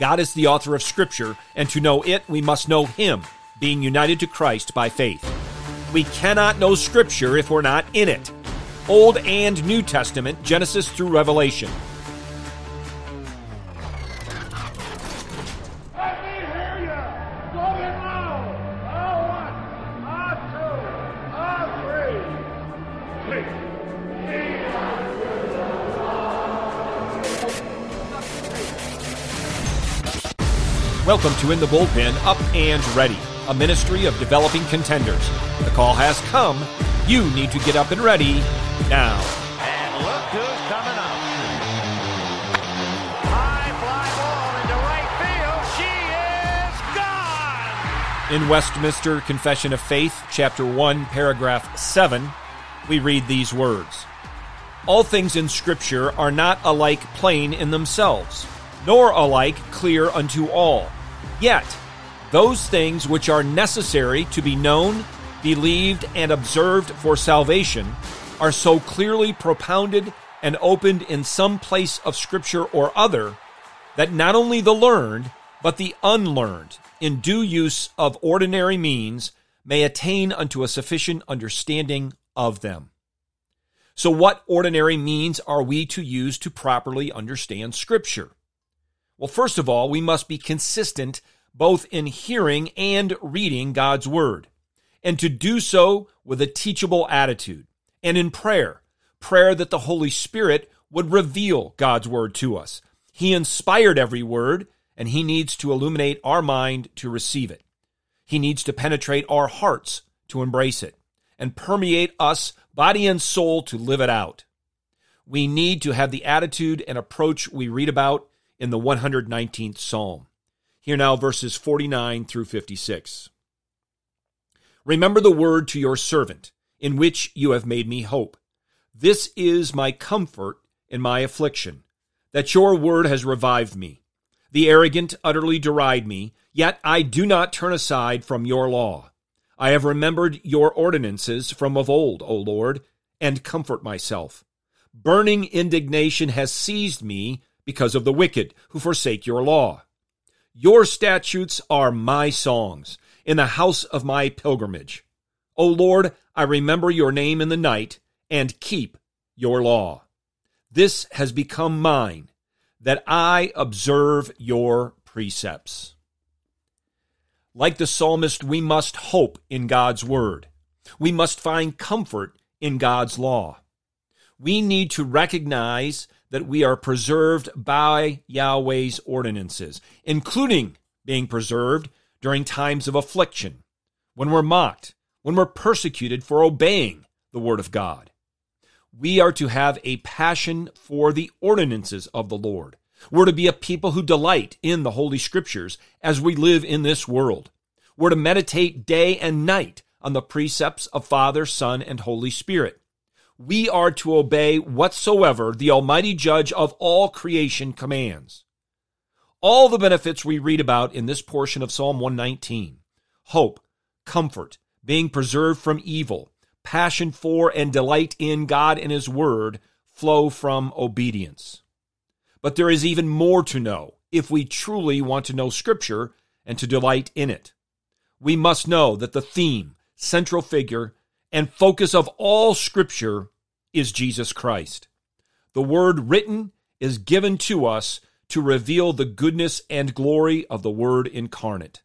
God is the author of Scripture, and to know it, we must know Him, being united to Christ by faith. We cannot know Scripture if we're not in it. Old and New Testament, Genesis through Revelation. Let me hear you. Go. Welcome to In the Bullpen Up and Ready, a ministry of developing contenders. The call has come. You need to get up and ready now. And look who's coming up. High fly ball into right field. She is gone. In Westminster Confession of Faith, chapter 1, paragraph 7, we read these words All things in Scripture are not alike plain in themselves, nor alike clear unto all. Yet, those things which are necessary to be known, believed, and observed for salvation are so clearly propounded and opened in some place of Scripture or other that not only the learned, but the unlearned, in due use of ordinary means, may attain unto a sufficient understanding of them. So, what ordinary means are we to use to properly understand Scripture? Well, first of all, we must be consistent both in hearing and reading God's Word, and to do so with a teachable attitude, and in prayer, prayer that the Holy Spirit would reveal God's Word to us. He inspired every word, and He needs to illuminate our mind to receive it. He needs to penetrate our hearts to embrace it, and permeate us, body and soul, to live it out. We need to have the attitude and approach we read about in the 119th Psalm. Here now, verses 49 through 56. Remember the word to your servant, in which you have made me hope. This is my comfort in my affliction, that your word has revived me. The arrogant utterly deride me, yet I do not turn aside from your law. I have remembered your ordinances from of old, O Lord, and comfort myself. Burning indignation has seized me because of the wicked who forsake your law. Your statutes are my songs in the house of my pilgrimage. O Lord, I remember your name in the night and keep your law. This has become mine, that I observe your precepts. Like the psalmist, we must hope in God's word. We must find comfort in God's law. We need to recognize that we are preserved by Yahweh's ordinances, including being preserved during times of affliction, when we're mocked, when we're persecuted for obeying the word of God. We are to have a passion for the ordinances of the Lord. We're to be a people who delight in the Holy Scriptures as we live in this world. We're to meditate day and night on the precepts of Father, Son, and Holy Spirit we are to obey whatsoever the Almighty Judge of all creation commands. All the benefits we read about in this portion of Psalm 119 hope, comfort, being preserved from evil, passion for and delight in God and His Word flow from obedience. But there is even more to know if we truly want to know Scripture and to delight in it. We must know that the theme, central figure, and focus of all Scripture is Jesus Christ. The word written is given to us to reveal the goodness and glory of the Word incarnate.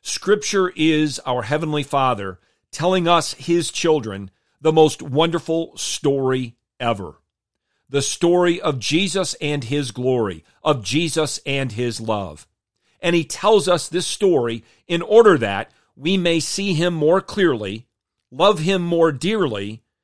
Scripture is our Heavenly Father telling us, His children, the most wonderful story ever. The story of Jesus and His glory, of Jesus and His love. And He tells us this story in order that we may see Him more clearly, love Him more dearly,